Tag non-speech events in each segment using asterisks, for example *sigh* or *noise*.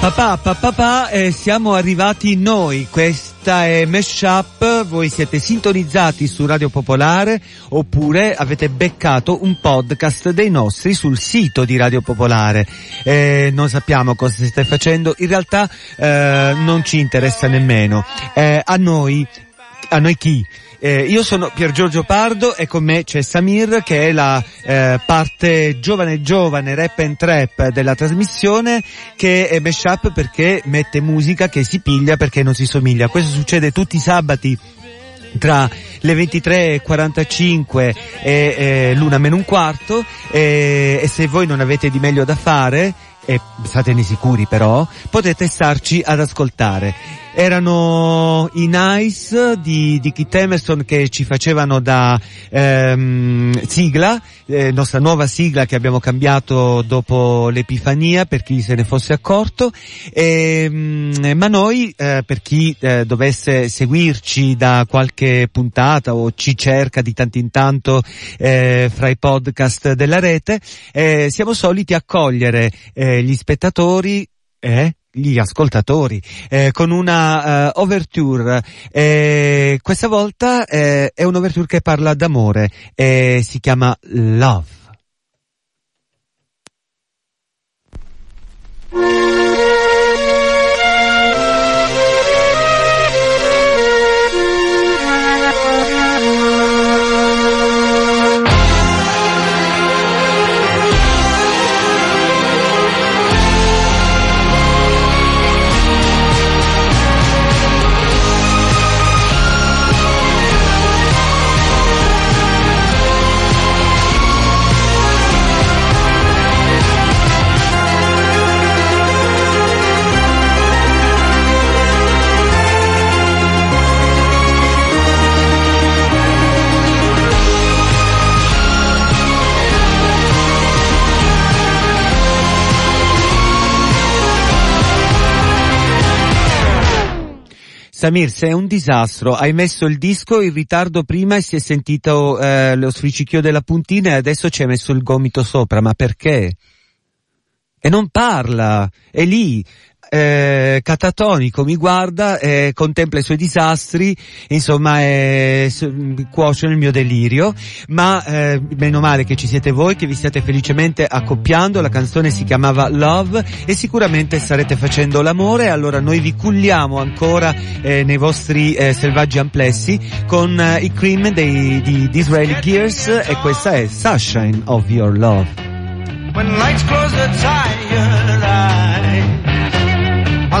Papà, papà, eh, siamo arrivati noi, questa è Meshup, voi siete sintonizzati su Radio Popolare oppure avete beccato un podcast dei nostri sul sito di Radio Popolare. Eh, non sappiamo cosa stai facendo, in realtà eh, non ci interessa nemmeno. Eh, a noi, a noi chi? Eh, io sono Pier Giorgio Pardo e con me c'è Samir che è la eh, parte giovane giovane rap and trap della trasmissione che è mashup perché mette musica che si piglia perché non si somiglia. Questo succede tutti i sabati tra le 23.45 e eh, l'una meno un quarto e se voi non avete di meglio da fare e statene sicuri però, potete starci ad ascoltare. Erano i Nice di, di Kit Emerson che ci facevano da ehm, sigla, eh, nostra nuova sigla che abbiamo cambiato dopo l'Epifania per chi se ne fosse accorto, e, ehm, ma noi eh, per chi eh, dovesse seguirci da qualche puntata o ci cerca di tanto in tanto eh, fra i podcast della rete, eh, siamo soliti accogliere eh, gli spettatori eh? Gli ascoltatori eh, con una uh, overture. Eh, questa volta eh, è un'overture che parla d'amore si chiama Love Samir, sei un disastro. Hai messo il disco in ritardo prima e si è sentito eh, lo sfricicchio della puntina e adesso ci hai messo il gomito sopra. Ma perché? E non parla. È lì eh, catatonico, mi guarda, eh, contempla i suoi disastri, insomma eh, cuoce nel mio delirio, ma eh, meno male che ci siete voi, che vi stiate felicemente accoppiando, la canzone si chiamava Love e sicuramente starete facendo l'amore, allora noi vi culliamo ancora eh, nei vostri eh, selvaggi amplessi con eh, i cream dei, di Disraeli Gears e questa è Sunshine of Your Love.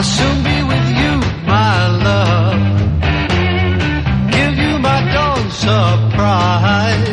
I'll soon be with you, my love. Give you my dawn surprise.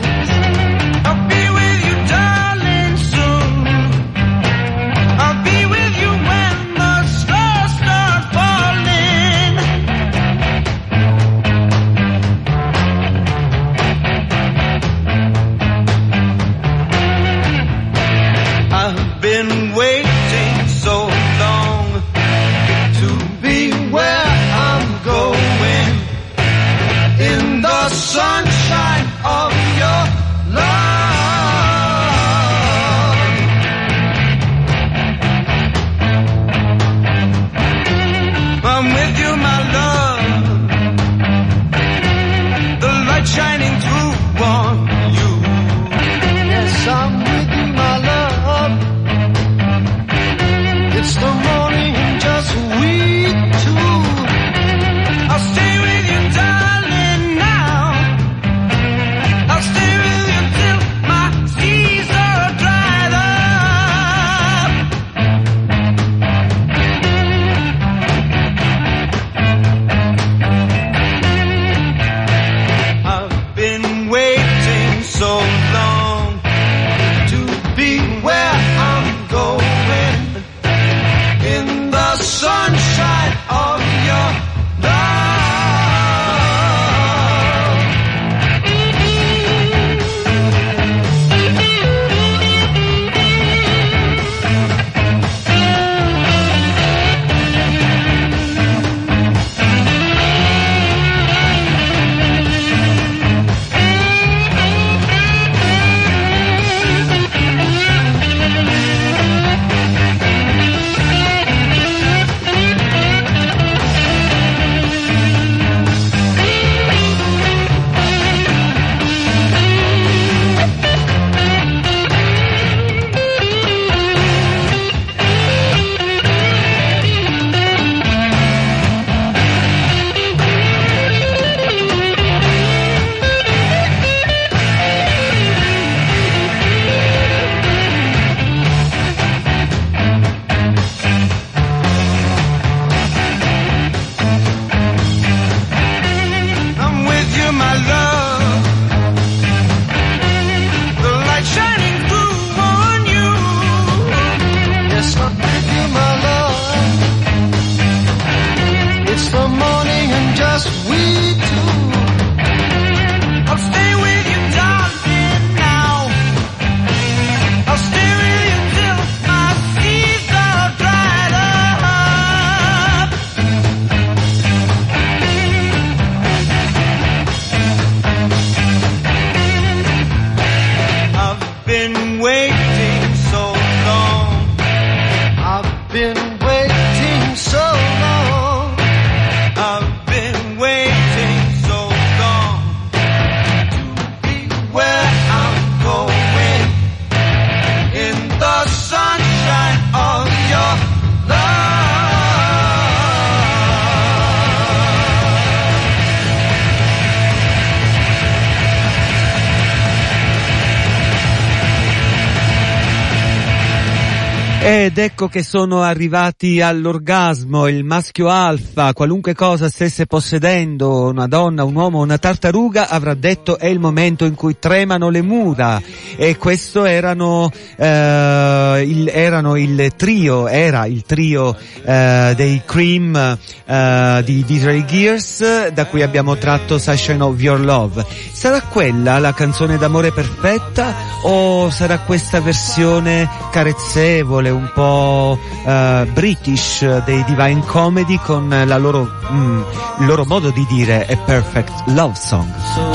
Ed ecco che sono arrivati all'orgasmo, il maschio alfa, qualunque cosa stesse possedendo, una donna, un uomo, una tartaruga, avrà detto è il momento in cui tremano le mura. E questo erano, eh, il, erano il trio, era il trio eh, dei Cream eh, di Disraeli Gears, da cui abbiamo tratto Sunshine of Your Love. Sarà quella la canzone d'amore perfetta o sarà questa versione carezzevole? un po' uh, british dei Divine Comedy con la loro, mm, il loro modo di dire a perfect love song. So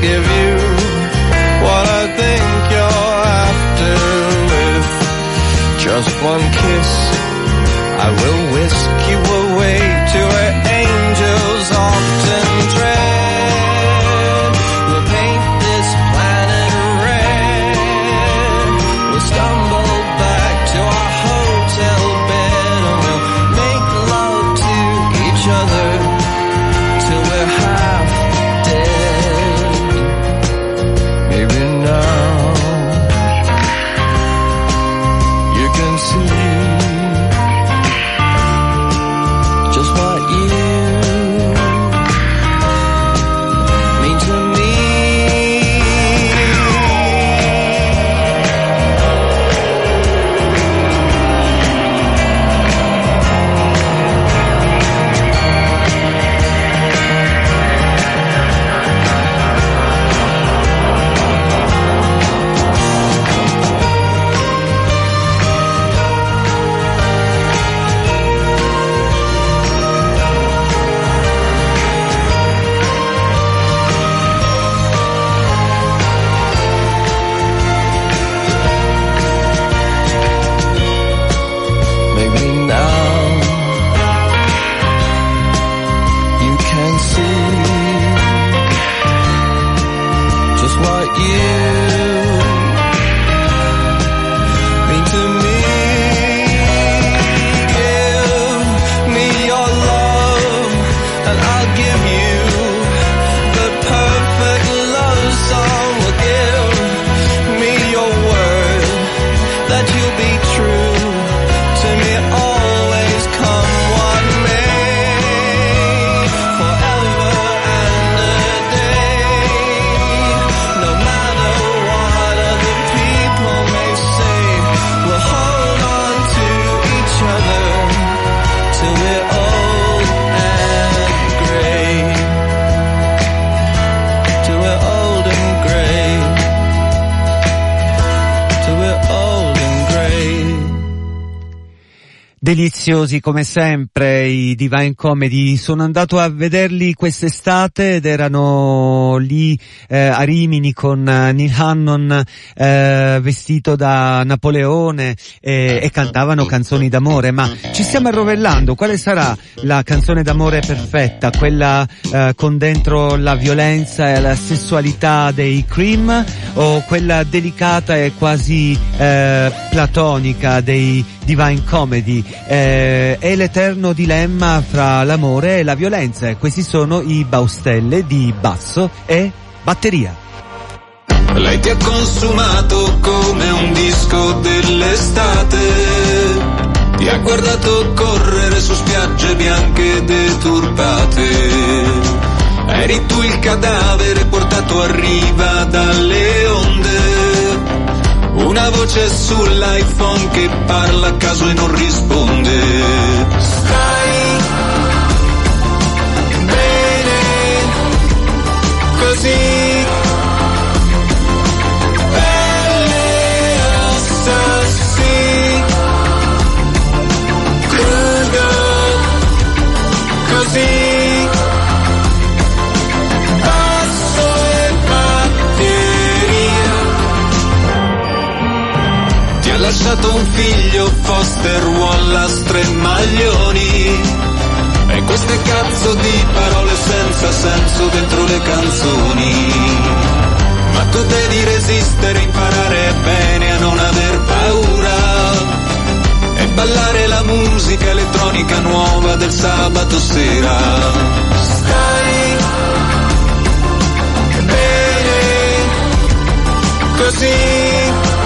give you what I think you're after with just one kiss. I will deliziosi come sempre i Divine Comedy. Sono andato a vederli quest'estate ed erano lì eh, a Rimini con eh, Neil Hannon eh, vestito da Napoleone eh, e cantavano canzoni d'amore. Ma ci stiamo arrovellando. Quale sarà la canzone d'amore perfetta? Quella eh, con dentro la violenza e la sessualità dei Cream o quella delicata e quasi eh, platonica dei Divine Comedy? eh, è l'eterno dilemma fra l'amore e la violenza e questi sono i Baustelle di basso e batteria. Lei ti ha consumato come un disco dell'estate, ti ha guardato correre su spiagge bianche deturpate. Eri tu il cadavere portato a riva dalle onde una voce sull'iPhone che parla a caso e non risponde. Stai bene così. Lasciato un figlio, Foster, Wallace, tre maglioni. E queste cazzo di parole senza senso dentro le canzoni. Ma tu devi resistere, imparare bene a non aver paura. E ballare la musica elettronica nuova del sabato sera. Stai bene così.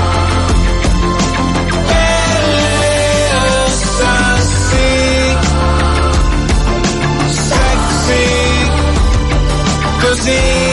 Così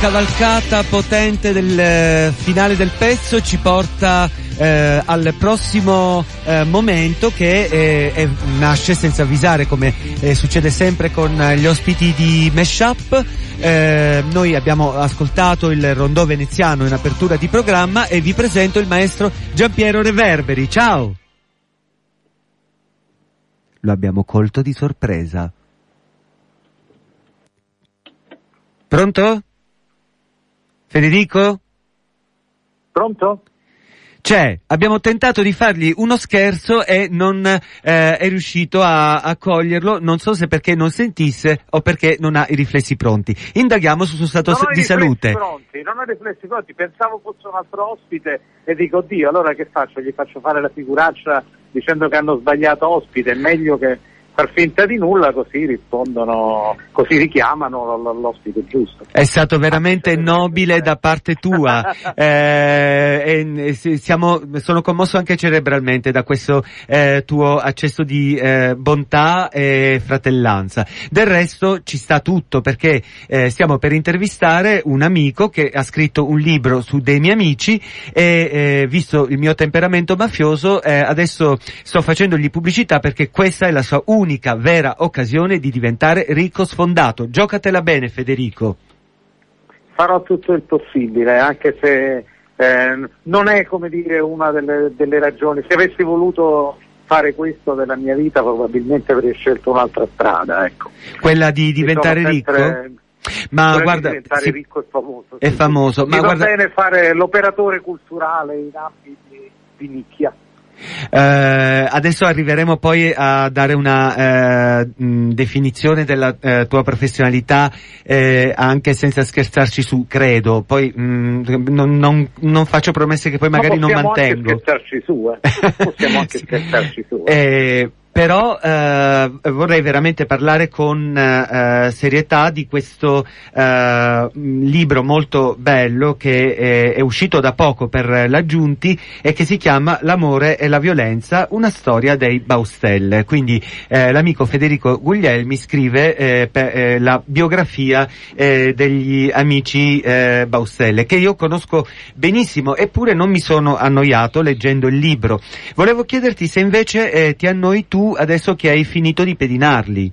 cavalcata potente del eh, finale del pezzo ci porta eh, al prossimo eh, momento che eh, è, nasce senza avvisare come eh, succede sempre con gli ospiti di Meshup. Eh, noi abbiamo ascoltato il rondò veneziano in apertura di programma e vi presento il maestro Giampiero Reverberi. Ciao! Lo abbiamo colto di sorpresa. Pronto? Federico? Pronto? C'è, abbiamo tentato di fargli uno scherzo e non eh, è riuscito a, a, coglierlo, non so se perché non sentisse o perché non ha i riflessi pronti. Indaghiamo sul suo stato di salute. Pronti, non ho i riflessi pronti, pensavo fosse un altro ospite e dico, oddio, allora che faccio? Gli faccio fare la figuraccia dicendo che hanno sbagliato ospite, è meglio che far finta di nulla così rispondono, così richiamano l'ospite giusto. È stato veramente *laughs* nobile da parte tua, *laughs* eh, siamo, sono commosso anche cerebralmente da questo eh, tuo accesso di eh, bontà e fratellanza. Del resto ci sta tutto perché eh, stiamo per intervistare un amico che ha scritto un libro su dei miei amici e eh, visto il mio temperamento mafioso eh, adesso sto facendogli pubblicità perché questa è la sua unica unica vera occasione di diventare ricco sfondato. Giocatela bene Federico. Farò tutto il possibile, anche se eh, non è come dire una delle, delle ragioni. Se avessi voluto fare questo della mia vita probabilmente avrei scelto un'altra strada, ecco. Quella di diventare sempre... ricco? Ma guarda, diventare sì, ricco e famoso. È sì, famoso. Sì. Ma guarda... va bene fare l'operatore culturale in ambiti di nicchia. Eh, adesso arriveremo poi a dare una eh, mh, definizione della eh, tua professionalità eh, anche senza scherzarci su, credo. Poi mh, non, non, non, faccio promesse che poi magari non mantengo. Anche scherzarci su, eh. *laughs* Possiamo anche scherzarci su. Eh, però eh, vorrei veramente parlare con eh, serietà di questo eh, libro molto bello che è, è, uscito da poco per l'aggiunti e che si chiama L'amore e la violenza, una storia dei Baustelle. Quindi eh, l'amico Federico Guglielmi scrive eh, per, eh, la biografia degli amici Baustelle che io conosco benissimo eppure non mi sono annoiato leggendo il libro. Volevo chiederti se invece ti annoi tu adesso che hai finito di pedinarli?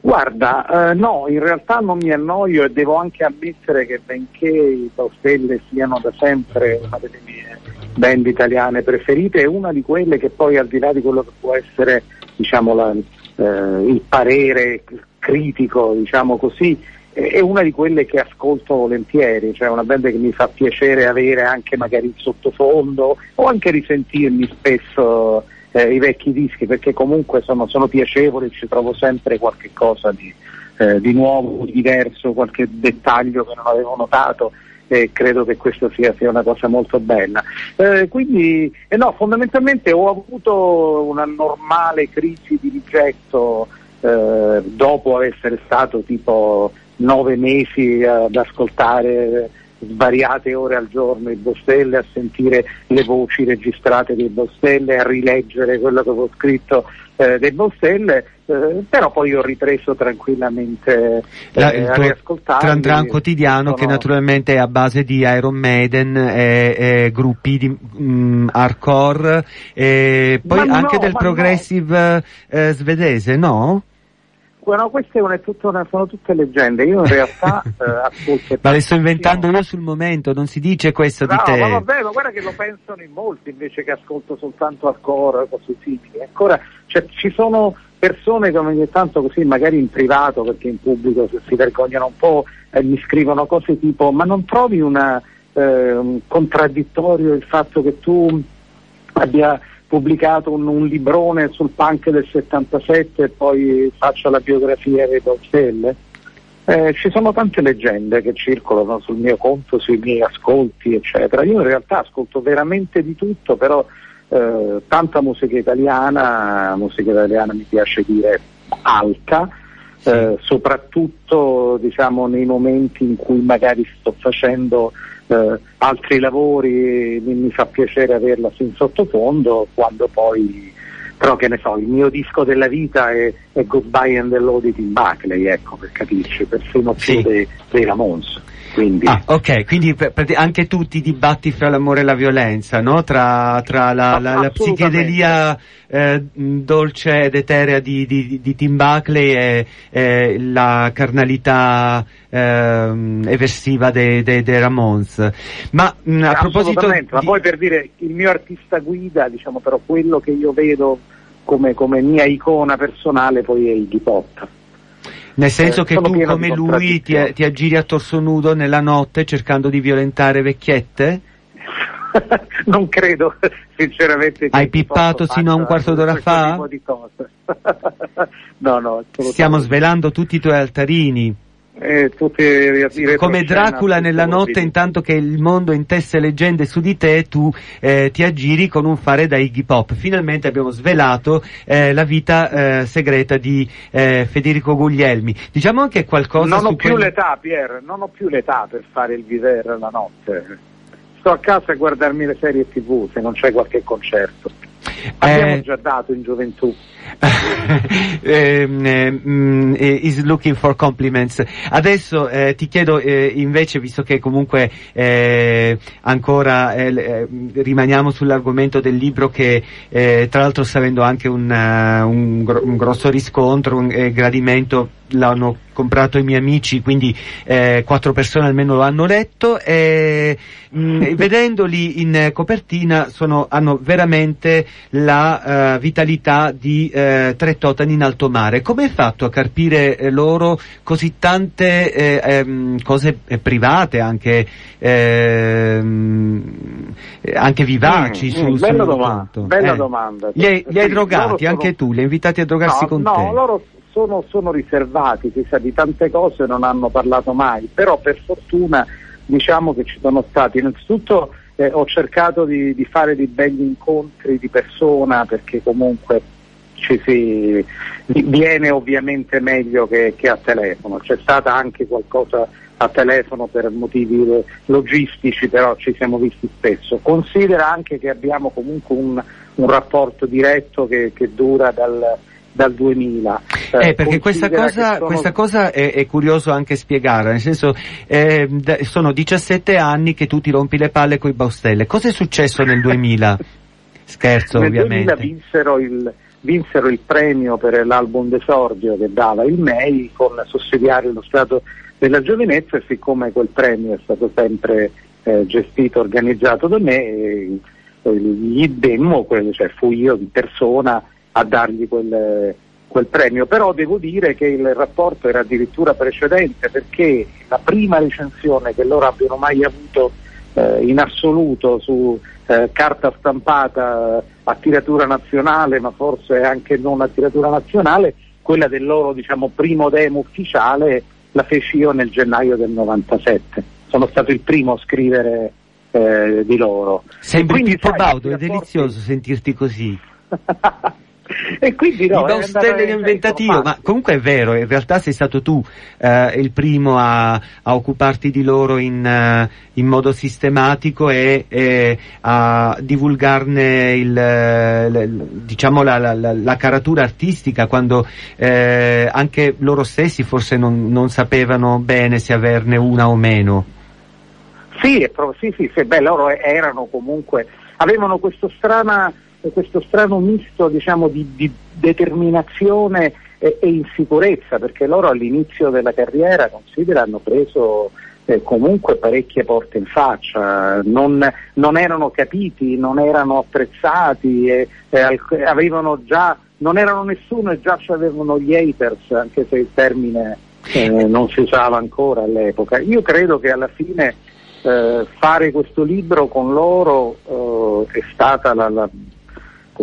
Guarda, eh, no, in realtà non mi annoio e devo anche ammettere che benché i Baustelle siano da sempre una delle mie band italiane preferite, è una di quelle che poi al di là di quello che può essere diciamo, la, eh, il parere critico, diciamo così, è una di quelle che ascolto volentieri, cioè una band che mi fa piacere avere anche magari il sottofondo o anche risentirmi spesso eh, i vecchi dischi perché comunque sono, sono, piacevoli, ci trovo sempre qualche cosa di, eh, di nuovo, di diverso, qualche dettaglio che non avevo notato e credo che questo sia, sia una cosa molto bella. Eh, quindi eh no, fondamentalmente ho avuto una normale crisi di rigetto eh, dopo essere stato tipo nove mesi ad ascoltare svariate ore al giorno i Bostelle, a sentire le voci registrate dei Bostelle, a rileggere quello che avevo scritto eh, dei Bostelle, eh, però poi ho ripreso tranquillamente La, eh, a riascoltare. Tran Tran quotidiano sono... che naturalmente è a base di Iron Maiden e, e gruppi di um, hardcore e poi ma anche no, del progressive no. Eh, svedese, no? No, queste una, sono tutte leggende, io in realtà *laughs* eh, ascolto... Ma le sto inventando io sul momento, non si dice questo no, di te. No, ma vabbè, ma guarda che lo pensano in molti invece che ascolto soltanto hardcore o cose simili. Ancora, cioè, ci sono persone che ogni tanto così, magari in privato, perché in pubblico si vergognano un po', eh, mi scrivono cose tipo, ma non trovi una, eh, un contraddittorio il fatto che tu abbia pubblicato un, un, librone sul punk del 77 e poi faccio la biografia dei Donzelle. Eh, ci sono tante leggende che circolano sul mio conto, sui miei ascolti, eccetera. Io in realtà ascolto veramente di tutto, però eh, tanta musica italiana, musica italiana mi piace dire alta, eh, soprattutto diciamo, nei momenti in cui magari sto facendo eh, altri lavori mi, mi, fa piacere averla in sottofondo quando poi però che ne so, il mio disco della vita è, è Goodbye and the Loaded in Buckley, ecco per capirci, persino più sì. dei, dei Ramones. Quindi... Ah, ok, quindi per, per, anche tu ti dibbatti fra l'amore e la violenza, no? Tra, tra la, la, la psichedelia eh, dolce ed eterea di, di, di Tim Buckley e, e la carnalità eh, eversiva dei, dei, dei Ramones. Ma mh, a proposito di... ma poi per dire il mio artista guida, diciamo però quello che io vedo come, come mia icona personale poi è Iggy Pop. Nel senso eh, che tu come lui ti, ti aggiri a torso nudo nella notte cercando di violentare vecchiette? *laughs* non credo, sinceramente. Hai pippato sino a un quarto d'ora fa? *laughs* no, no. Stiamo svelando tutti i tuoi altarini. Eh, Come Dracula nella notte, intanto che il mondo intesse leggende su di te, tu eh, ti aggiri con un fare da Iggy Pop. Finalmente abbiamo svelato eh, la vita eh, segreta di eh, Federico Guglielmi. Diciamo anche qualcosa Non ho più quel... l'età, Pier, non ho più l'età per fare il viver la notte. Sto a casa a guardarmi le serie tv se non c'è qualche concerto. Abbiamo eh, già dato in gioventù. *laughs* Mm, is looking for compliments. Adesso eh, ti chiedo eh, invece, visto che comunque eh, ancora eh, eh, rimaniamo sull'argomento del libro che tra l'altro sta avendo anche un, un, un grosso riscontro, un gradimento l'hanno comprato i miei amici, quindi eh, quattro persone almeno lo hanno letto e mh, mm, *laughs* vedendoli in copertina sono, hanno veramente la uh, vitalità di uh, tre totani in alto mare. Come hai fatto a carpire eh, loro così tante eh, ehm, cose eh, private, anche, ehm, anche vivaci? Mm, su, mm, bella domanda. Bella domanda. Li hai, li hai drogati, sono... anche tu, li hai invitati a drogarsi no, con no, te? No, loro sono, sono riservati, si sa, di tante cose non hanno parlato mai, però per fortuna diciamo che ci sono stati. Innanzitutto eh, ho cercato di, di, fare dei begli incontri di persona perché comunque ci si viene ovviamente meglio che, che a telefono, c'è stata anche qualcosa a telefono per motivi logistici, però ci siamo visti spesso. Considera anche che abbiamo comunque un, un rapporto diretto che, che dura dal, dal 2000. Eh, eh perché questa cosa, sono... questa cosa è, è, curioso anche spiegare, nel senso eh, sono 17 anni che tu ti rompi le palle con i Baustelle. Cosa è successo nel 2000? *laughs* Scherzo nel ovviamente. Nel 2000 vinsero il, vinsero il premio per l'album d'esordio che dava il MEI con sussidiario dello Stato della Giovinezza e siccome quel premio è stato sempre eh, gestito, organizzato da me, eh, gli demmo, cioè fui io di persona a dargli quel, quel premio, però devo dire che il rapporto era addirittura precedente perché la prima recensione che loro abbiano mai avuto eh, in assoluto su eh, carta stampata a tiratura nazionale, ma forse anche non a tiratura nazionale, quella del loro diciamo, primo demo ufficiale la feci io nel gennaio del 97. Sono stato il primo a scrivere eh, di loro. Sembri Pippo Baudo, è delizioso sentirti così. *laughs* e quindi no, I Baustelli inventativo, ma comunque è vero, in realtà sei stato tu eh, il primo a, a, occuparti di loro in, uh, in modo sistematico e, e, a divulgarne il, le, diciamo la, la, la, la, caratura artistica quando eh, anche loro stessi forse non, non sapevano bene se averne una o meno. Sì, sì, sì, sì beh, loro erano comunque, avevano questo, strana, questo strano misto diciamo, di, di, determinazione e, e, insicurezza, perché loro all'inizio della carriera, considera, hanno preso eh, comunque parecchie porte in faccia, non, non, erano capiti, non erano apprezzati, e, e, già, non erano nessuno e già avevano gli haters, anche se il termine eh, non si usava ancora all'epoca. Io credo che alla fine eh, fare questo libro con loro eh, è stata la, la,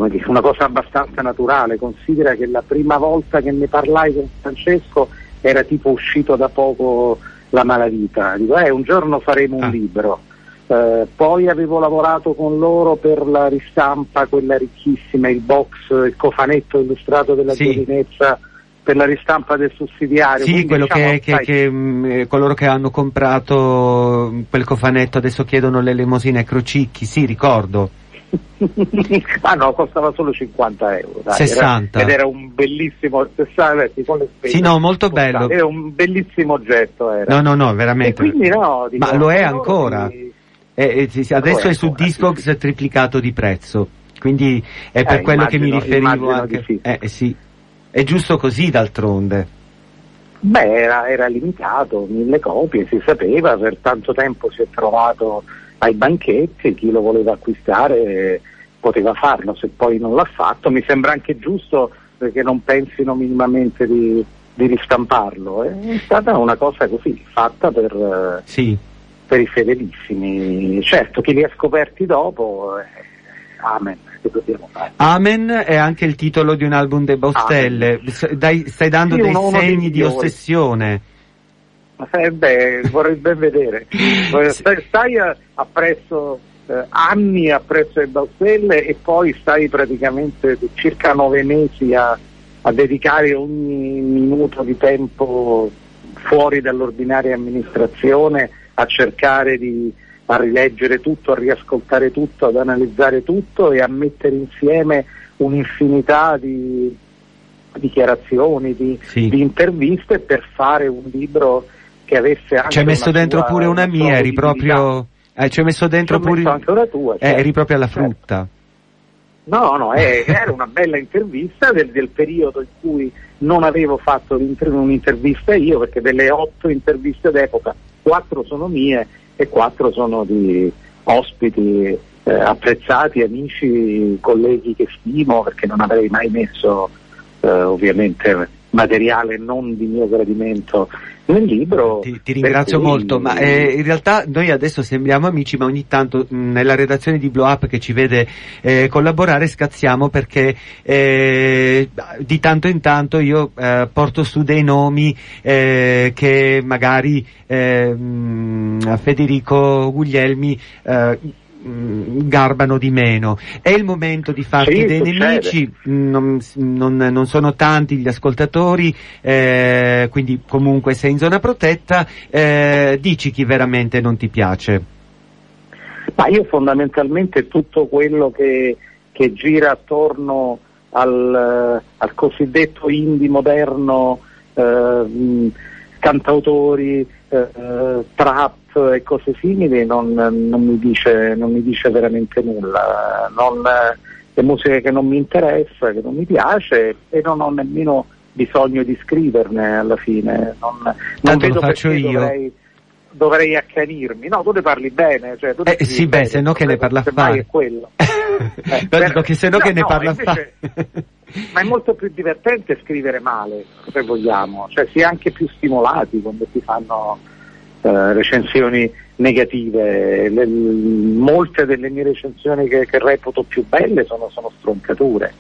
dire, una cosa abbastanza naturale, considera che la prima volta che ne parlai con Francesco era tipo uscito da poco la malavita, dico eh, un giorno faremo un ah. libro. Eh, poi avevo lavorato con loro per la ristampa, quella ricchissima, il box, il cofanetto illustrato della sì. giovinezza per la ristampa del sussidiario. Sì, quello diciamo, che, che, che mh, mm, coloro che hanno comprato quel cofanetto adesso chiedono le lemosine crocicchi, sì, ricordo. *laughs* ah no, costava solo 50 euro. Dai, 60. Era, ed era un bellissimo, 60, con le spese, sì, no, molto bello. Era un bellissimo oggetto. Era. No, no, no, veramente. Quindi no, dico, Ma lo è ancora. Di... Eh, eh, adesso è, è su Discogs sì. triplicato di prezzo. Quindi è per eh, quello immagino, che mi riferivo anche. Sì. Eh, sì. È giusto così d'altronde. Beh, era, era, limitato, mille copie, si sapeva, per tanto tempo si è trovato ai banchetti, chi lo voleva acquistare poteva farlo, se poi non l'ha fatto mi sembra anche giusto perché non pensino minimamente di, di ristamparlo, è stata una cosa così, fatta per, sì. per i fedelissimi. Certo, chi li ha scoperti dopo, eh, amen che dobbiamo fare. Amen è anche il titolo di un album dei Baustelle, Dai, stai dando sì, dei segni di ossessione. Eh beh, vorrei ben vedere. *laughs* stai, stai appresso eh, anni appresso le Baustelle e poi stai praticamente circa nove mesi a, a dedicare ogni minuto di tempo fuori dall'ordinaria amministrazione a cercare di a rileggere tutto, a riascoltare tutto, ad analizzare tutto e a mettere insieme un'infinità di dichiarazioni, di, sì. di interviste per fare un libro che avesse anche... Ci hai messo dentro pure una, mia, eri proprio... Eh, ci hai messo dentro pure... Messo anche una tua. Eh, certo. eri proprio alla certo. frutta. No, no, è, *laughs* era una bella intervista del, del, periodo in cui non avevo fatto un'intervista io, perché delle otto interviste d'epoca, quattro sono mie e quattro sono di ospiti eh, apprezzati, amici, colleghi che stimo perché non avrei mai messo eh, ovviamente materiale non di mio gradimento nel libro. Ti, ti ringrazio cui... molto, ma eh, in realtà noi adesso sembriamo amici, ma ogni tanto mh, nella redazione di Blow Up che ci vede eh, collaborare scazziamo perché eh, di tanto in tanto io eh, porto su dei nomi eh, che magari eh, mh, Federico Guglielmi Mm, garbano di meno. È il momento di farti sì, dei succede. nemici, non, non, non, sono tanti gli ascoltatori, eh, quindi comunque sei in zona protetta, eh, dici chi veramente non ti piace. Ma io fondamentalmente tutto quello che, che gira attorno al, al, cosiddetto indie moderno, eh, cantautori, eh, trap, e cose simili non, non, mi, dice, non mi, dice, veramente nulla. Non, le musiche che non mi interessa, che non mi piace e non ho nemmeno bisogno di scriverne alla fine. Non, non vedo faccio io. Dovrei, dovrei accanirmi. No, tu ne parli bene. Cioè, tu eh, sì, bene, se no che ne parla fare. è quello. *laughs* eh, dico che se no, no che ne no, parla invece, *laughs* ma è molto più divertente scrivere male, se vogliamo. Cioè si è anche più stimolati quando si fanno eh, recensioni negative, Le, molte delle mie recensioni che, che reputo più belle sono, sono stroncature.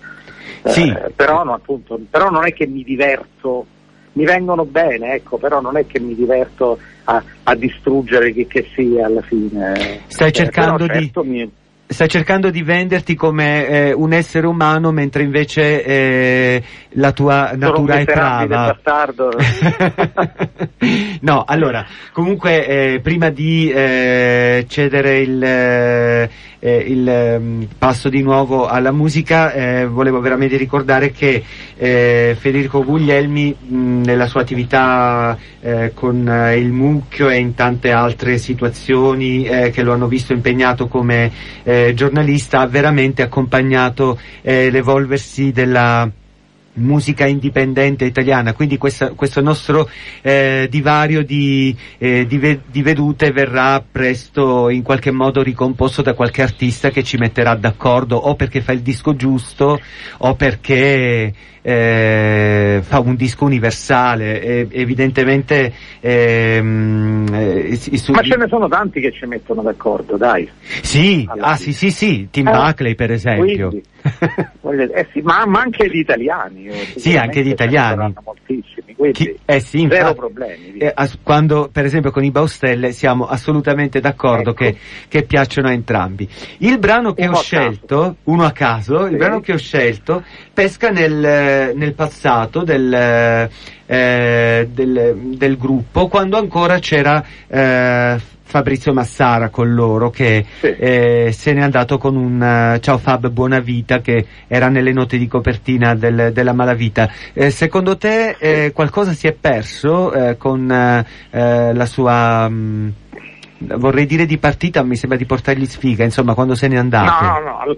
Sì. Eh, però, no, appunto, però, non è che mi diverto, mi vengono bene, ecco, però non è che mi diverto a, a distruggere chi che sia alla fine. Stai eh, cercando certo di... Mi, Stai cercando di venderti come eh, un essere umano mentre invece eh, la tua natura è brava. *laughs* *laughs* no, allora, comunque eh, prima di eh, cedere il, eh, il um, passo di nuovo alla musica, eh, volevo veramente ricordare che Federico Guglielmi mh, nella sua attività con il mucchio e in tante altre situazioni che lo hanno visto impegnato come eh, giornalista ha veramente accompagnato eh, l'evolversi della musica indipendente italiana, quindi questa, questo nostro eh, divario di, eh, di, di, vedute verrà presto in qualche modo ricomposto da qualche artista che ci metterà d'accordo o perché fa il disco giusto o perché eh, fa un disco universale, e, evidentemente... Ehm, eh, su... Ma ce ne sono tanti che ci mettono d'accordo, dai. Sì, ah, sì, sì, sì, Tim eh, Buckley per esempio. Quindi, *laughs* eh sì, ma, ma, anche di italiani. Sì, anche di italiani. Moltissimi, quindi Chi, eh sì, infatti, zero problemi. Eh, quando per esempio con i Baustelle siamo assolutamente d'accordo ecco. che, che, piacciono a entrambi. Il brano che uno ho scelto, uno a caso, sì. il brano che ho scelto pesca nel nel passato del, eh, del, del, gruppo quando ancora c'era eh, Fabrizio Massara con loro che sì. eh, se n'è andato con un uh, Ciao Fab Buona Vita che era nelle note di copertina del, della Malavita. Eh, secondo te eh, qualcosa si è perso eh, con eh, la sua... Mh, mm, vorrei dire di partita, mi sembra di portargli sfiga, insomma, quando se n'è andato. No, no, no,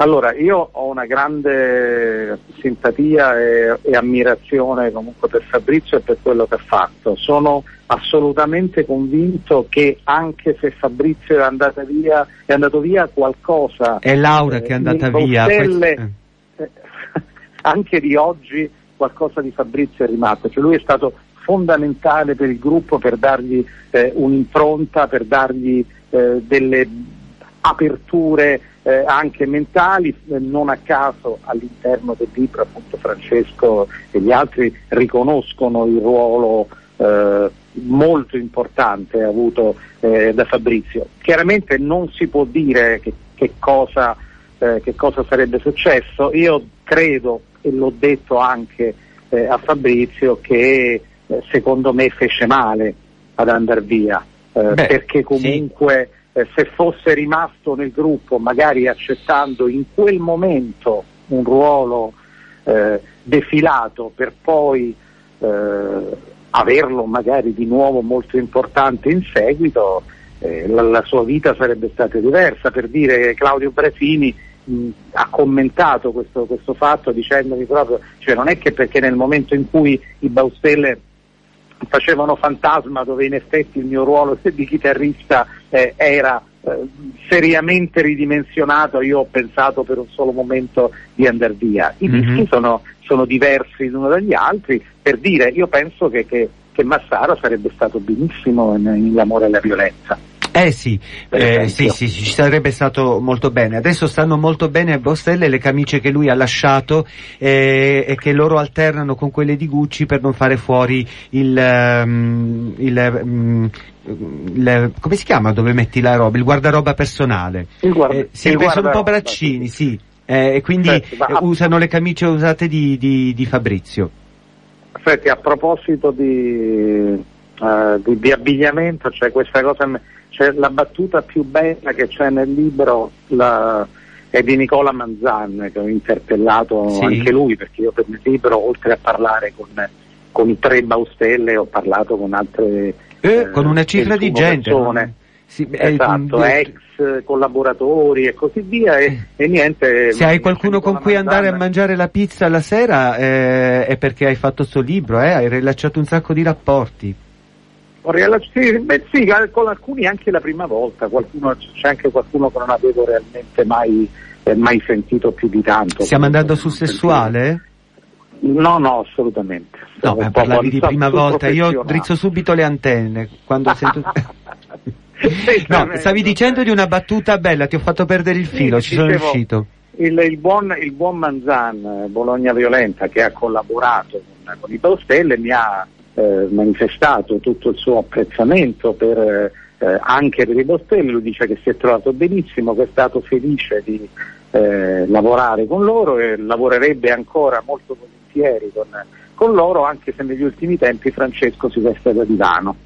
allora, io ho una grande simpatia e, e, ammirazione comunque per Fabrizio e per quello che ha fatto. Sono assolutamente convinto che anche se Fabrizio è, via, è andato via qualcosa... È Laura eh, che è andata via. Stelle, eh, *laughs* anche di oggi qualcosa di Fabrizio è rimasto. Cioè lui è stato fondamentale per il gruppo per dargli eh, un'impronta, per dargli eh, delle aperture eh, anche mentali, eh, non a caso all'interno del libro appunto Francesco e gli altri riconoscono il ruolo eh, molto importante avuto eh, da Fabrizio. Chiaramente non si può dire che, che, cosa, eh, che cosa, sarebbe successo, io credo e l'ho detto anche eh, a Fabrizio che secondo me fece male ad andare via, Beh, perché comunque... Sì eh, se fosse rimasto nel gruppo, magari accettando in quel momento un ruolo eh, defilato per poi eh, averlo magari di nuovo molto importante in seguito, eh, la, la, sua vita sarebbe stata diversa. Per dire Claudio Brasini mh, ha commentato questo, questo, fatto dicendomi proprio, cioè non è che perché nel momento in cui i Baustelle facevano fantasma dove in effetti il mio ruolo *laughs* di chitarrista eh, era eh, seriamente ridimensionato, io ho pensato per un solo momento di andare via. I mm-hmm. dischi sono, sono, diversi l'uno dagli altri, per dire, io penso che, che, che Massaro sarebbe stato benissimo in, in L'amore e la violenza. Eh sì, eh, sì, sì, ci sarebbe stato molto bene. Adesso stanno molto bene a Bostelle le camicie che lui ha lasciato eh, e che loro alternano con quelle di Gucci per non fare fuori il, um, il, um, il come si chiama dove metti la roba? Il guardaroba personale. Il guarda, eh, sì, il sono un po' braccini, sì. Eh, e quindi Senti, ma... usano le camicie usate di, di, di Fabrizio. Senti, a proposito di, uh, di, di abbigliamento, c'è questa cosa c'è la battuta più bella che c'è nel libro la, è di Nicola Manzan che ho interpellato sì. anche lui perché io per il libro oltre a parlare con, con tre Baustelle ho parlato con altre eh, eh, con una cifra di gente persone. Sì, esatto, eh, ex collaboratori e così via e, e niente. Se hai qualcuno con cui andare a mangiare la pizza la sera eh, è perché hai fatto questo libro, eh, hai rilasciato un sacco di rapporti. Sì, beh, sì, con alcuni anche la prima volta, qualcuno, c'è anche qualcuno che non avevo realmente mai, eh, mai sentito più di tanto. Stiamo andando sul sessuale? No, no, assolutamente. No, ma parlavi di prima volta, io drizzo subito le antenne quando sento... *laughs* no, stavi dicendo di una battuta bella, ti ho fatto perdere il filo, sì, ci sono riuscito. Il, il, buon, il, buon, Manzan, Bologna Violenta, che ha collaborato con, con i Baustelle, mi ha eh, manifestato tutto il suo apprezzamento per, eh, anche per i Bostelli, lui dice che si è trovato benissimo, che è stato felice di eh, lavorare con loro e lavorerebbe ancora molto volentieri con, con loro, anche se negli ultimi tempi Francesco si veste da divano.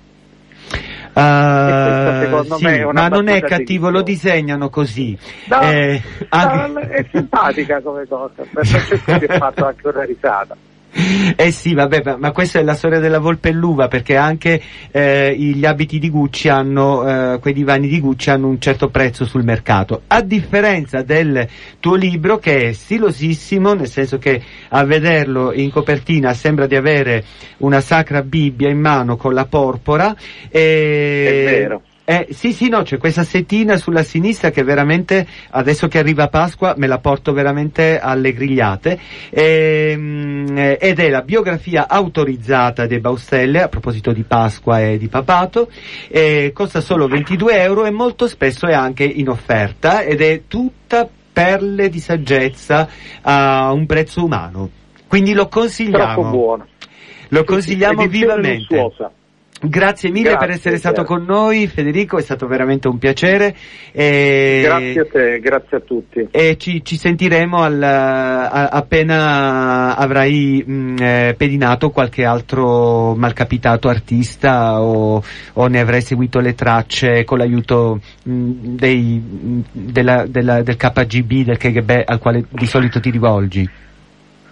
Uh, sì, ma non è cattivo, lo disegnano così. No, eh, no, È simpatica come cosa, per Francesco si è fatto anche una risata. *laughs* Eh sì, vabbè, ma questa è la storia della volpe e l'uva, perché anche eh, gli abiti di Gucci hanno, eh, quei divani di Gucci hanno un certo prezzo sul mercato. A differenza del tuo libro, che è stilosissimo, nel senso che a vederlo in copertina sembra di avere una sacra Bibbia in mano con la porpora. E... È vero eh, sì, sì, no, c'è questa settina sulla sinistra che veramente, adesso che arriva Pasqua, me la porto veramente alle grigliate, ehm, eh, ed è la biografia autorizzata dei Baustelle, a proposito di Pasqua e di papato, eh, costa solo 22 euro e molto spesso è anche in offerta ed è tutta perle di saggezza a un prezzo umano. Quindi lo consigliamo. Troppo buono. Lo consigliamo vivamente. Grazie mille Grazie, per essere stato con noi Federico, è stato veramente un piacere. E... Grazie a te, grazie a tutti. E ci, ci sentiremo al, a, appena avrai mh, eh, pedinato qualche altro malcapitato artista o, o, ne avrai seguito le tracce con l'aiuto mh, dei, mh, della, della, del KGB, del KGB al quale di solito ti rivolgi.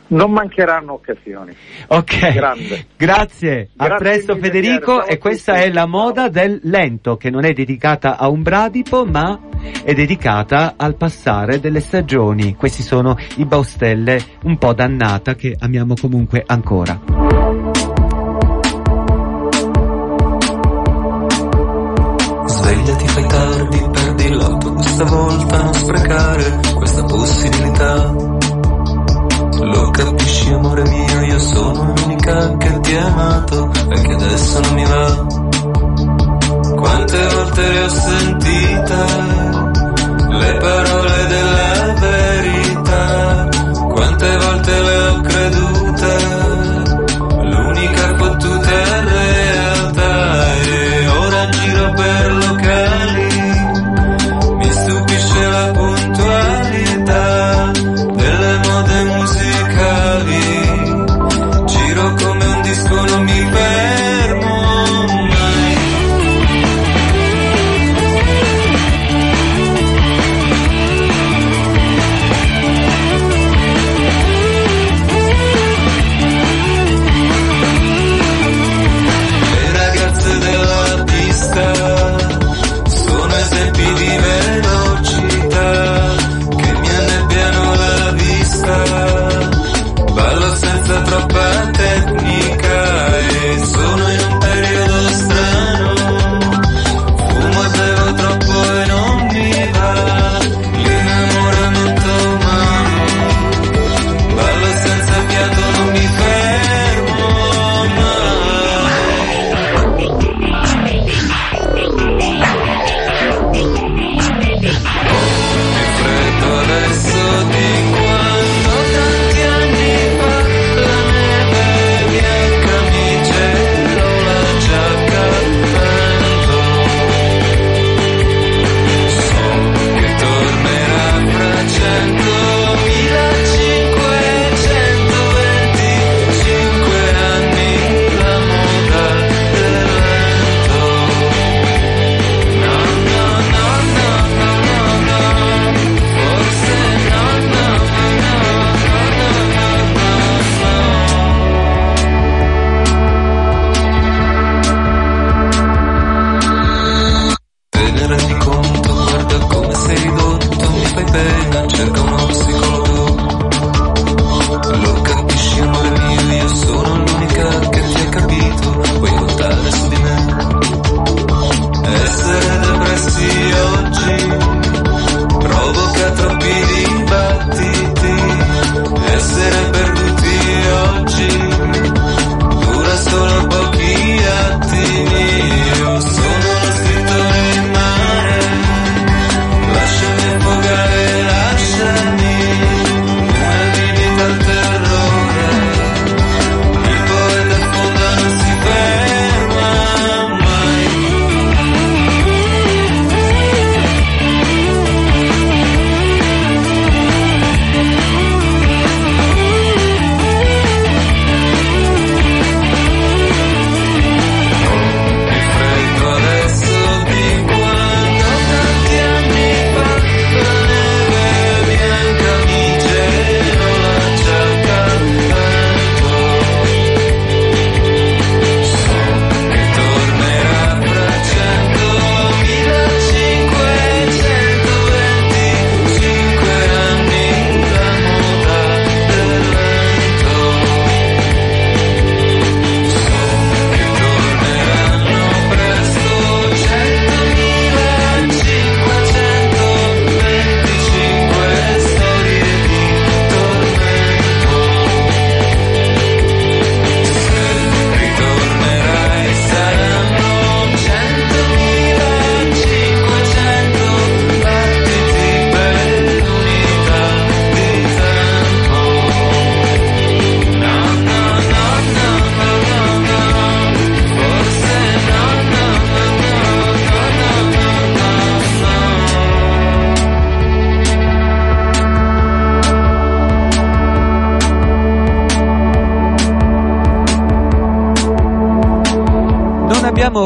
Non mancheranno occasioni. Ok, Grande. *laughs* grazie, a Grazie presto mille, Federico e questa tutti. è la moda del lento che non è dedicata a un bradipo ma è dedicata al passare delle stagioni. Questi sono i Baustelle un po' dannata che amiamo comunque ancora. Svegliati, fai tardi, perdi l'autobus stavolta, non sprecare questa possibilità. Capisci amore mio, io sono l'unica che ti ha amato e che adesso non mi va. Quante volte le ho sentite,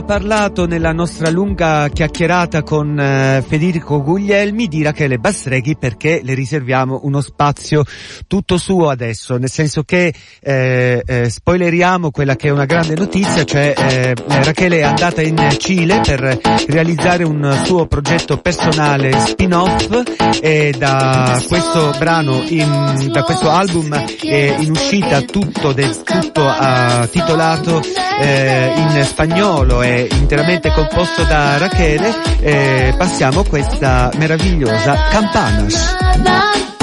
parlato nella nostra lunga chiacchierata con eh, Federico Guglielmi di Rachele Bastreghi perché le riserviamo uno spazio tutto suo adesso, nel senso che eh, eh, spoileriamo quella che è una grande notizia, cioè eh, Rachele è andata in Cile per realizzare un suo progetto personale spin-off e da questo brano, in, da questo album è in uscita tutto, del, tutto uh, titolato eh, in spagnolo e interamente composto da Rachele, eh, passiamo questa meravigliosa Campanas.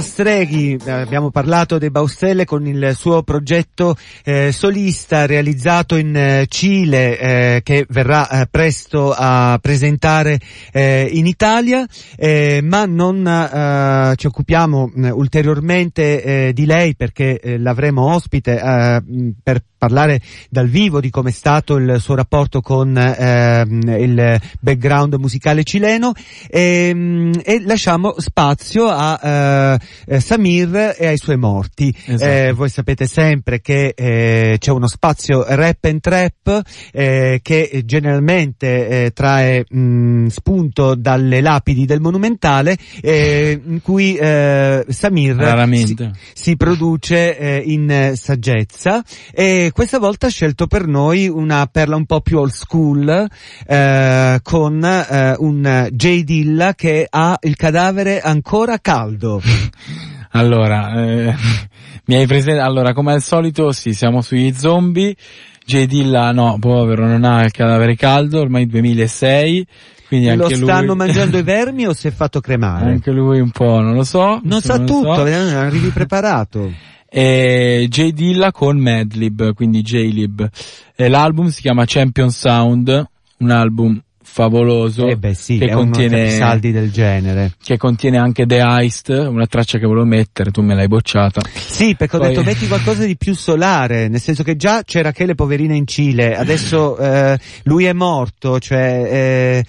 Streghi, eh, abbiamo parlato dei Baustelle con il suo progetto eh, solista realizzato in eh, Cile eh, che verrà eh, presto a presentare eh, in Italia, ma non ci occupiamo ulteriormente di lei perché l'avremo ospite per parlare dal vivo di come è stato il suo rapporto con il background musicale cileno e, ehm, e lasciamo spazio a eh, Samir e ai suoi morti. Esatto. Eh, voi sapete sempre che eh, c'è uno spazio rap and trap eh, che generalmente eh, trae mh, mm, spunto dalle lapidi del monumentale eh, in cui Samir si, si, produce in saggezza e questa volta ha scelto per noi una perla un po' più old school con un J Dilla che ha il cadavere ancora caldo. *laughs* Allora, eh, *laughs* mi hai presente, allora come al solito sì, siamo sugli zombie, J. Dilla no, povero, non ha il cadavere caldo, ormai 2006, quindi lo anche lui... stanno mangiando i *laughs* vermi o si è fatto cremare? Anche lui un po', non lo so. Non sa non tutto, so. Eh, arrivi preparato. E J. Dilla con Madlib, quindi J-Lib. E l'album si chiama Champion Sound, un album favoloso eh beh, sì, che contiene saldi del genere che contiene anche The Heist una traccia che volevo mettere tu me l'hai bocciata sì perché Poi... ho detto metti qualcosa di più solare nel senso che già c'era Chele poverina in Cile adesso eh, lui è morto cioè eh,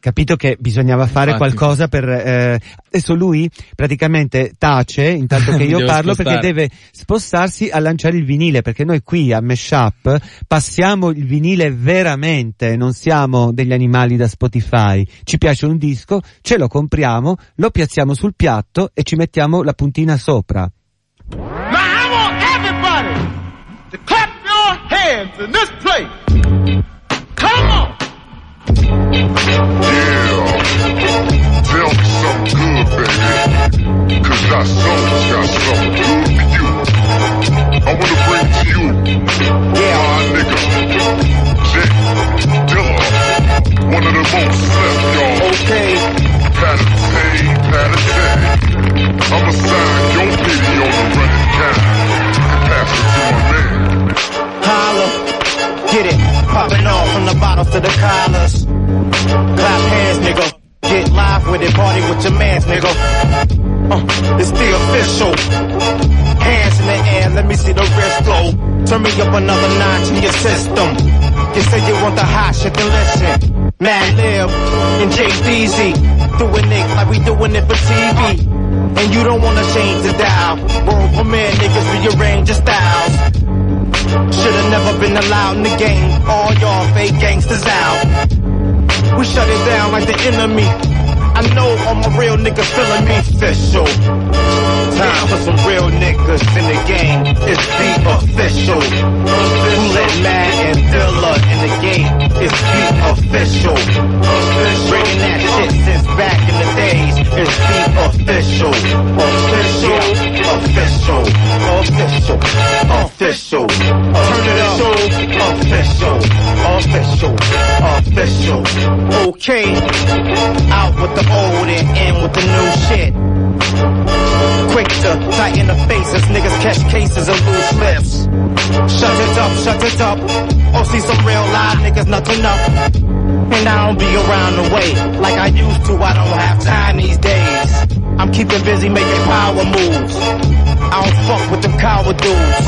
capito che bisognava fare Infatti. qualcosa per eh, adesso lui praticamente tace intanto che *laughs* io parlo spostare. perché deve spostarsi a lanciare il vinile perché noi qui a Meshup passiamo il vinile veramente non siamo degli animali da Spotify ci piace un disco ce lo compriamo lo piazziamo sul piatto e ci mettiamo la puntina sopra Now I want everybody to clap your hands in this place. Come on. Yeah. Tell me something good, baby. Cause that soul's got something good for you. I wanna bring to you. Yeah. Nigga. Dilla. One of the most y'all. Okay. Patatay, patatay. I'ma sign your video on the running. And pass it to. Holla. Get it. Popping off from the bottles to the collars. Clap hands, nigga. Get live with it. Party with your mans, nigga. Uh, it's the official. Hands in the air, let me see the wrist go. Turn me up another notch in your system. You say you want the hot shit, then listen. Mad Lib and Jay Beezy. Doing it like we doing it for TV. And you don't wanna change the dial. World premiere niggas rearrange your styles. Should've never been allowed in the game. All y'all fake gangsters out. We shut it down like the enemy. I know all my real niggas feeling me official. Time for some real niggas in the game. It's the official. Who let Matt and Dilla in the game? It's the official. Bringing that shit since back in the days. It's the official. Official. Official. Official. Official. Turn it up. Official. Official. Official. Okay. Out with the old and in with the new shit. Quick to tighten the faces, niggas catch cases and lose lips. Shut it up, shut it up. Oh, see some real live niggas nothing up. And I don't be around the way like I used to. I don't have time these days. I'm keeping busy making power moves. I don't fuck with them coward dudes.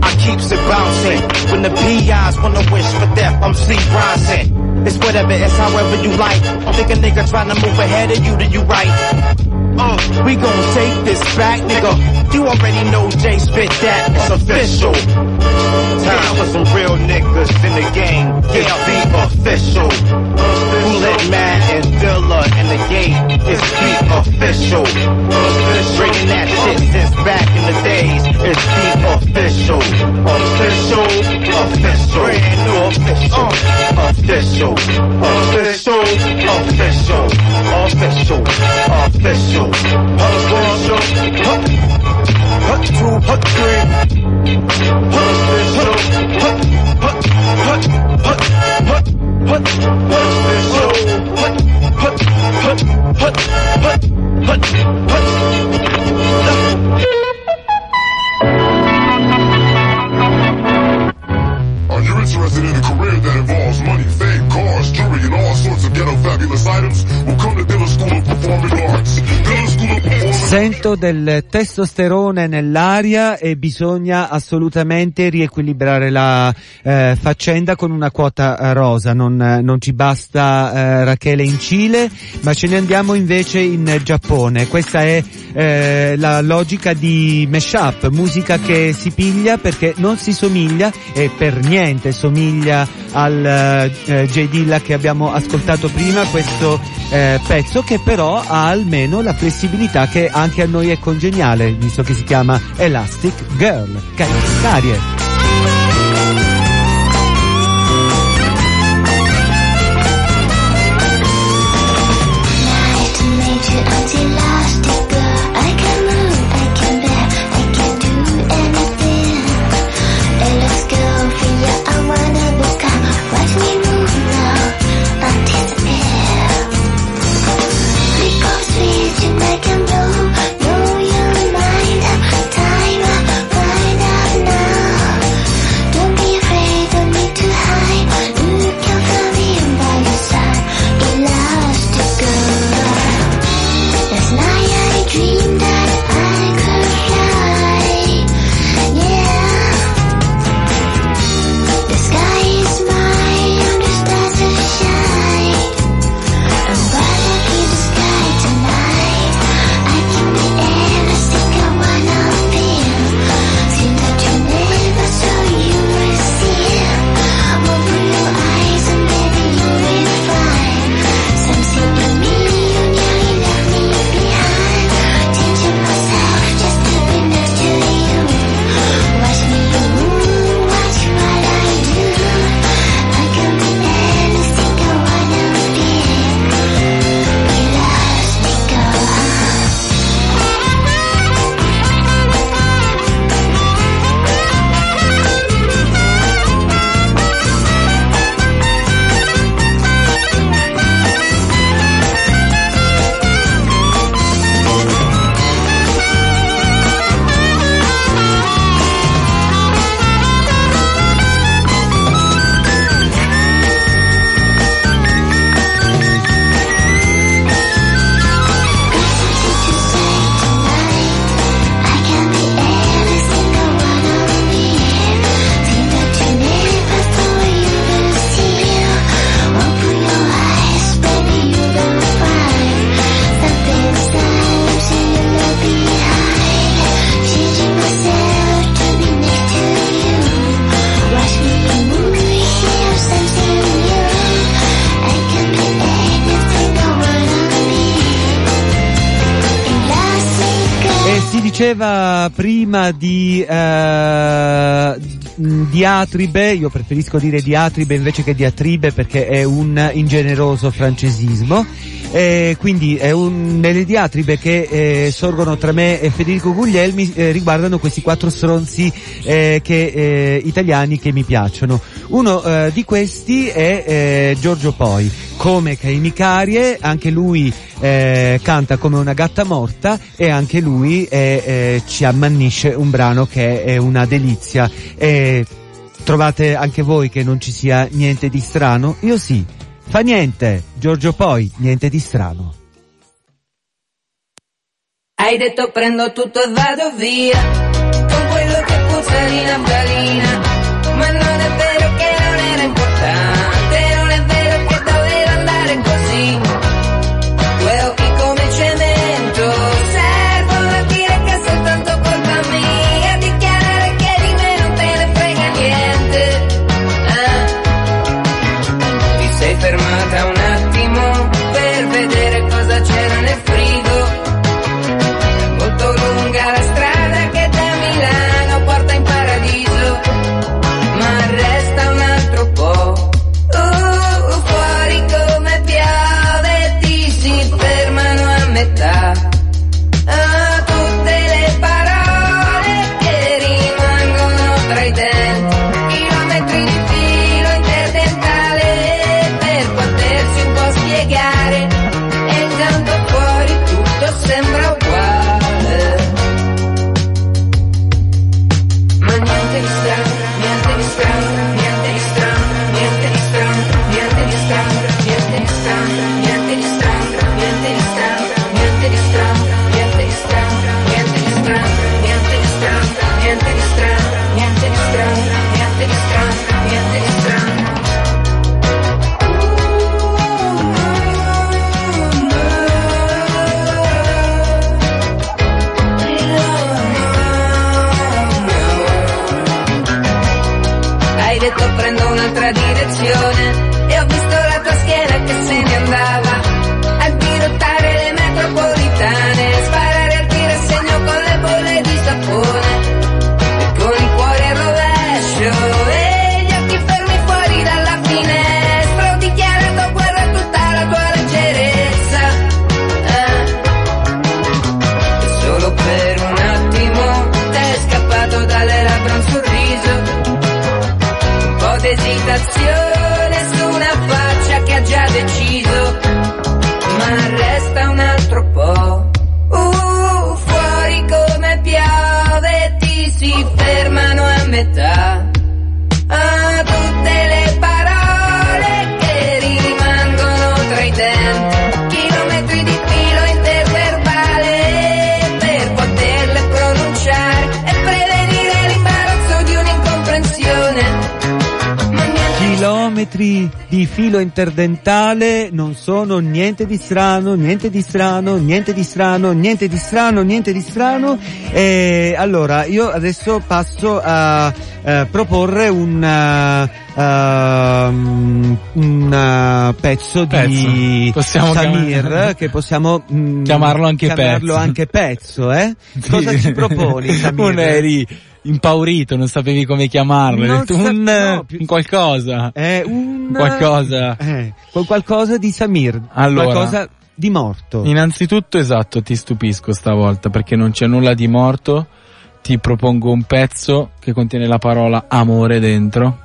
I keeps it bouncing. When the PIs wanna wish for death, I'm sleep rising. It's whatever, it's however you like. I think a nigga trying to move ahead of you, then you right. Uh, we gon' take this back, nigga. You already know Jay spit that. It's official. Time for some real niggas in the game. Yeah, be official. Let Matt and Dilla in the game? It's the official. Bringing that shit since back in the days. It's the official. Official. Official. Brand new official. Official. Official. Official. Official. Official. Official. Hut. Hut two. Hut three. Official. Hut. Hut. Hut. Are you interested in a career that involves money, fame, cars, jewelry, and all sorts of ghetto fabulous items? Well, come to Diller School of Performing Arts. Sento del testosterone nell'aria e bisogna assolutamente riequilibrare la eh, faccenda con una quota eh, rosa. Non, eh, non ci basta eh, Rachele in Cile, ma ce ne andiamo invece in Giappone. Questa è eh, la logica di mashup, musica che si piglia perché non si somiglia e per niente somiglia al eh, J. Dilla che abbiamo ascoltato prima, questo eh, pezzo che però ha almeno la flessibilità che anche a noi è congeniale, visto che si chiama Elastic Girl. Carie. Diceva prima di eh, diatribe, io preferisco dire diatribe invece che diatribe perché è un ingeneroso francesismo. Eh, quindi è un, nelle diatribe che eh, sorgono tra me e Federico Guglielmi eh, riguardano questi quattro stronzi eh, che, eh, italiani che mi piacciono. Uno di questi è Giorgio Poi, come Caini Carie, anche lui eh, canta come una gatta morta e anche lui eh, eh, ci ammannisce un brano che è una delizia. E trovate anche voi che non ci sia niente di strano? Io sì. Fa niente, Giorgio Poi, niente di strano. Hai detto prendo tutto e vado via Con quello che puzza di Ma non è vero niente di strano, niente di strano, niente di strano, niente di strano, niente di strano. E allora io adesso passo a eh, proporre un, eh, ehm, un eh, pezzo, di Pezzo. Samir chiamare- che possiamo mm, Chiamarlo anche chiamarlo pezzo. anche pezzo, eh? Cosa Sì. ci proponi, *laughs* Samir? Non eri impaurito, non sapevi come chiamarlo, Non detto un, no, più- un qualcosa. È un Qualcosa. eh, qual- qualcosa di Samir, Allora. qualcosa di morto. Innanzitutto, esatto, ti stupisco stavolta perché non c'è nulla di morto. Ti propongo un pezzo che contiene la parola amore dentro.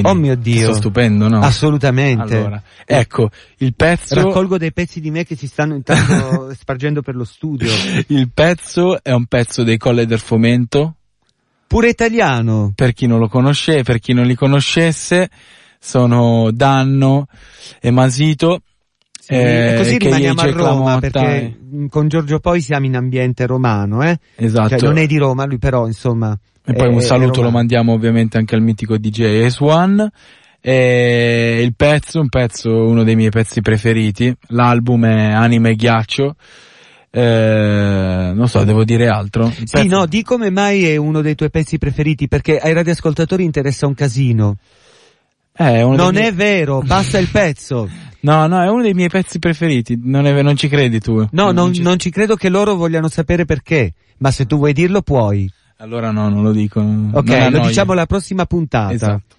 Quindi, Oh mio Dio. sto stupendo, no? Assolutamente. Allora, ecco, il pezzo, Raccolgo dei pezzi di me che si stanno intanto *laughs* spargendo per lo studio. il pezzo è un pezzo dei Colle del Fomento. Pure italiano. Per chi non lo conosce, per chi non li conoscesse, sono Danno e Masito. e eh, così che rimaniamo a Roma perché e- con Giorgio poi siamo in ambiente romano, eh? Esatto. Cioè, non è di Roma, lui però insomma. E poi un è saluto lo mandiamo ovviamente anche al mitico DJ S1. E il pezzo, un pezzo, uno dei miei pezzi preferiti. L'album è Anime e Ghiaccio. Eh, non so, devo dire altro. Sì, pezzo- no, di come mai è uno dei tuoi pezzi preferiti perché ai radioascoltatori interessa un casino. Eh, uno Non miei- è vero, basta il pezzo. *laughs* No, no, è uno dei miei pezzi preferiti, non, è- non ci credi tu? No, non, ci- non ci credo che loro vogliano sapere perché, ma se tu vuoi dirlo puoi. Allora no, non lo dico. Ok, lo diciamo la prossima puntata. Esatto.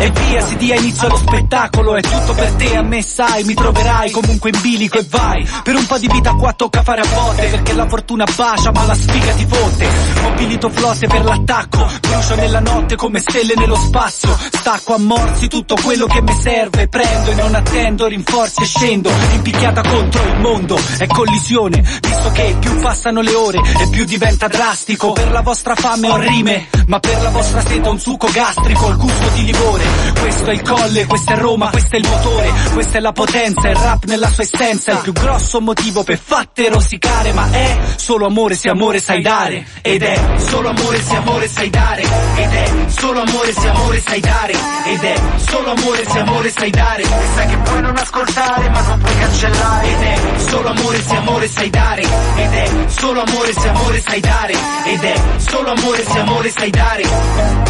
E via, si dia inizio allo spettacolo, è tutto per te, a me sai, mi troverai comunque in bilico e vai. Per un po' di vita qua tocca fare a botte, perché la fortuna bacia ma la sfiga ti fotte. Mobilito flotte per l'attacco, brucio nella notte come stelle nello spazio. Stacco a morsi tutto quello che mi serve, prendo e non attendo rinforzi e scendo, impicchiata contro il mondo. È collisione, visto che più passano le ore e più diventa drastico. Per la vostra fame ho rime, ma per la vostra sete ho un succo gastrico, il gusto di livore. Questo è il colle, questo è Roma, questo è il motore, questa è la potenza, il rap nella sua essenza, il più grosso motivo per fatte rosicare, ma è solo amore se amore sai dare, ed è solo amore se amore sai dare, ed è solo amore se amore sai dare, ed è solo amore se amore sai dare, e sai che puoi non ascoltare ma non puoi cancellare, ed è solo amore se amore sai dare, ed è solo amore se amore sai dare, ed è solo amore se amore sai dare,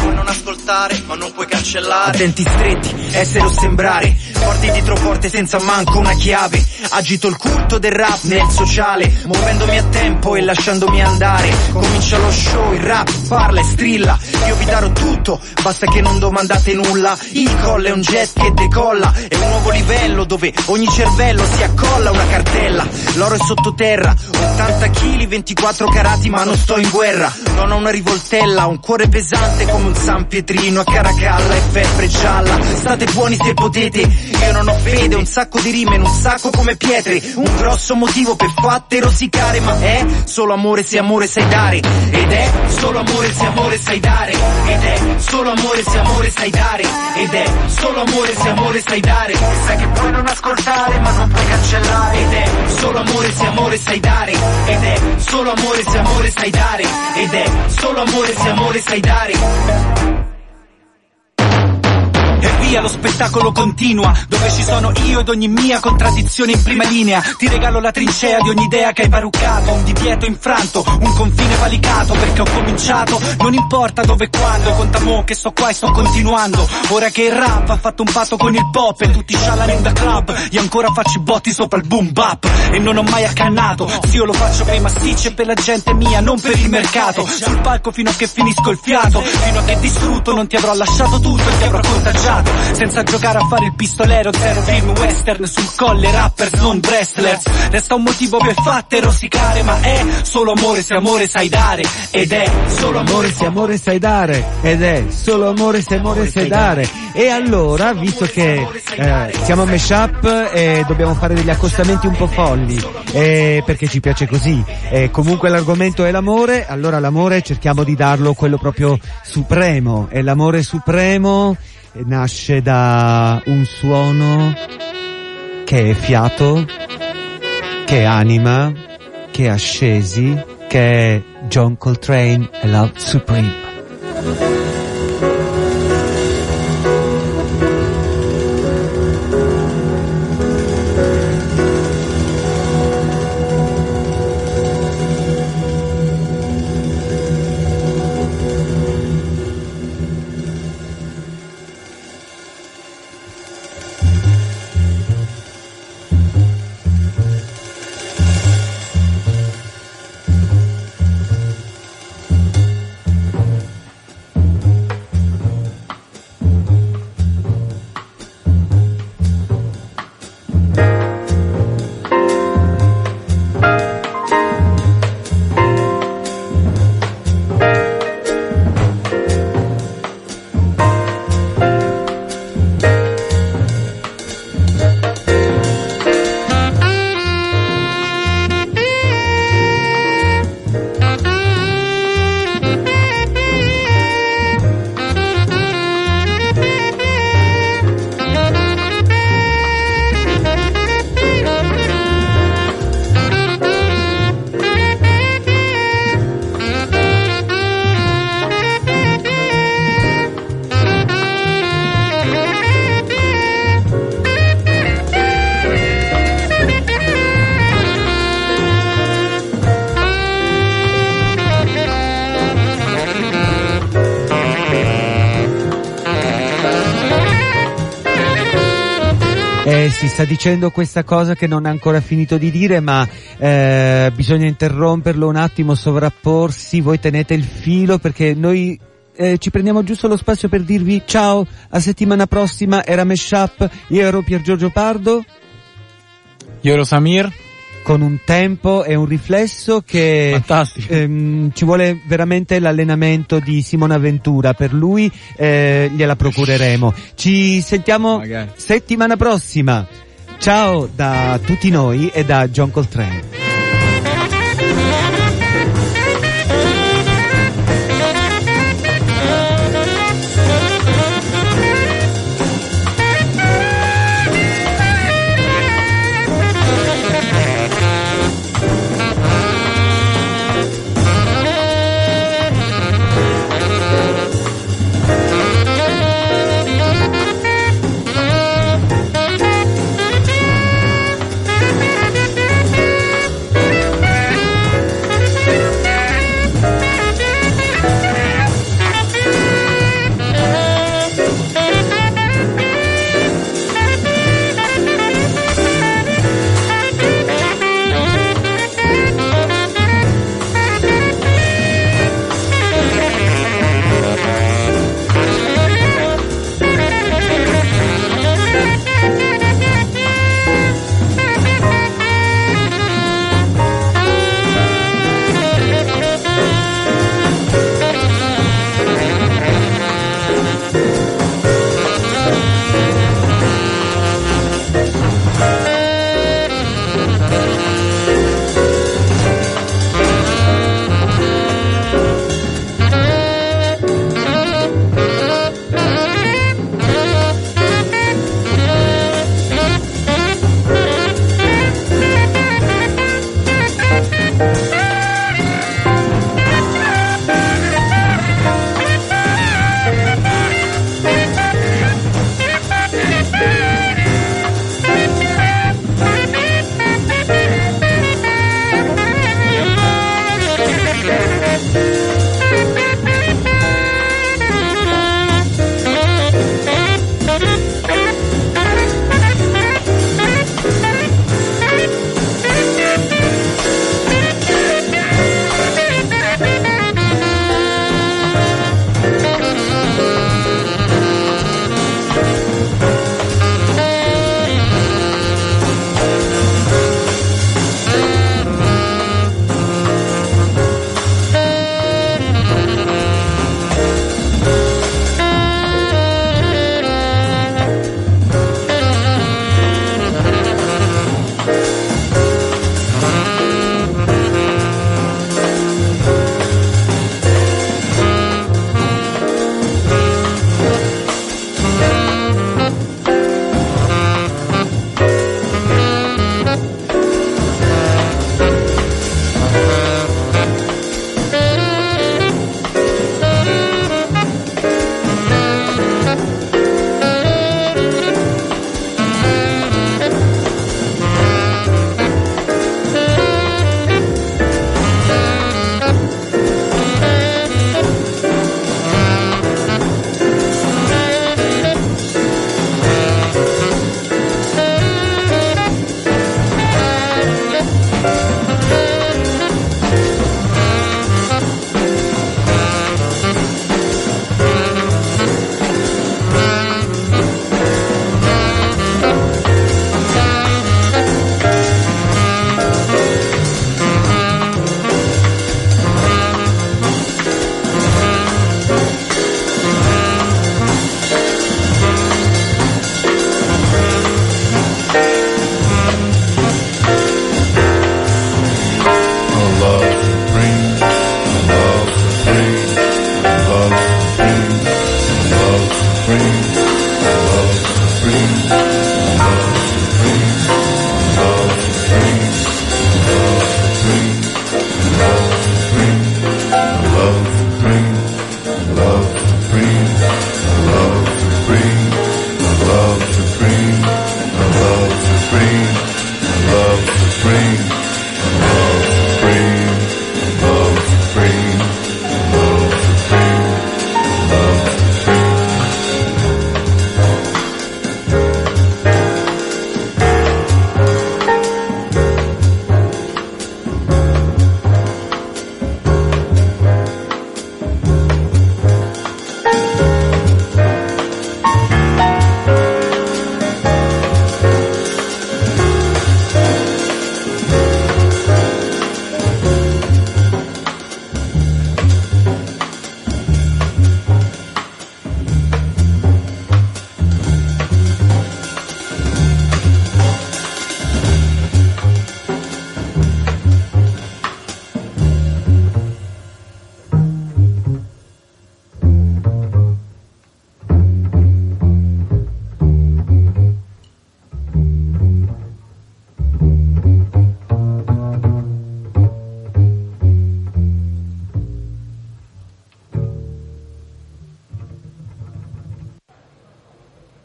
puoi non ascoltare ma non puoi cancellare. A denti stretti, essere o sembrare, porti dietro porte senza manco una chiave, agito il culto del rap nel sociale, muovendomi a tempo e lasciandomi andare, comincia lo show, il rap parla e strilla, io vi darò tutto, basta che non domandate nulla, il colle è un jet che decolla, è un nuovo livello dove ogni cervello si accolla una cartella, l'oro è sottoterra, 80 kg, 24 carati ma non sto in guerra, non ho una rivoltella, un cuore pesante come un San Pietrino a Caracalla e febbre gialla, state buoni se potete, io non ho fede, un sacco di rime in un sacco come pietre, un grosso motivo per fatte rosicare, ma è solo amore se amore sai dare, ed è solo amore se amore sai dare, ed è solo amore se amore sai dare, ed è solo amore se amore sai dare, sai che puoi non ascoltare ma non puoi cancellare, ed è solo amore se amore sai dare, ed è solo amore se amore sai dare, ed è solo amore se amore sai dare. E via lo spettacolo continua Dove ci sono io ed ogni mia contraddizione in prima linea. Ti regalo la trincea di ogni idea che hai paruccato Un divieto infranto, un confine valicato Perché ho cominciato, non importa dove e quando Conta mo che sto qua e sto continuando. Ora che il rap ha fatto un patto con il pop E tutti scialano in da club Io ancora faccio i botti sopra il boom bap. E non ho mai accannato Sì, io lo faccio per i massicci e per la gente mia Non per il mercato. Sul palco fino a che finisco il fiato Fino a che distrutto non ti avrò lasciato tutto E ti avrò contagiato Senza giocare a fare il pistolero Zero film western sul colle Rappers non wrestlers Resta un motivo per fatte rosicare Ma è solo amore se amore sai dare Ed è solo amore se amore sai dare ed è solo amore se amore sai dare. E allora visto che eh, siamo a Meshup e dobbiamo fare degli accostamenti un po' folli eh, perché ci piace così. E comunque l'argomento è l'amore allora l'amore cerchiamo di darlo quello proprio supremo. E l'amore supremo eh, nasce da un suono che è fiato che è anima che è ascesi che è John Coltrane e Love Supreme Eh, si sta dicendo questa cosa che non ha ancora finito di dire, ma eh, bisogna interromperlo un attimo, sovrapporsi, voi tenete il filo perché noi eh, ci prendiamo giusto lo spazio per dirvi ciao, a settimana prossima era Meshup, io ero Pier Giorgio Pardo Io ero Samir. Con un tempo e un riflesso che ehm, ci vuole veramente l'allenamento di Simona Ventura, per lui eh, gliela procureremo. Ci sentiamo Magari. settimana prossima. Ciao da tutti noi e da John Coltrane.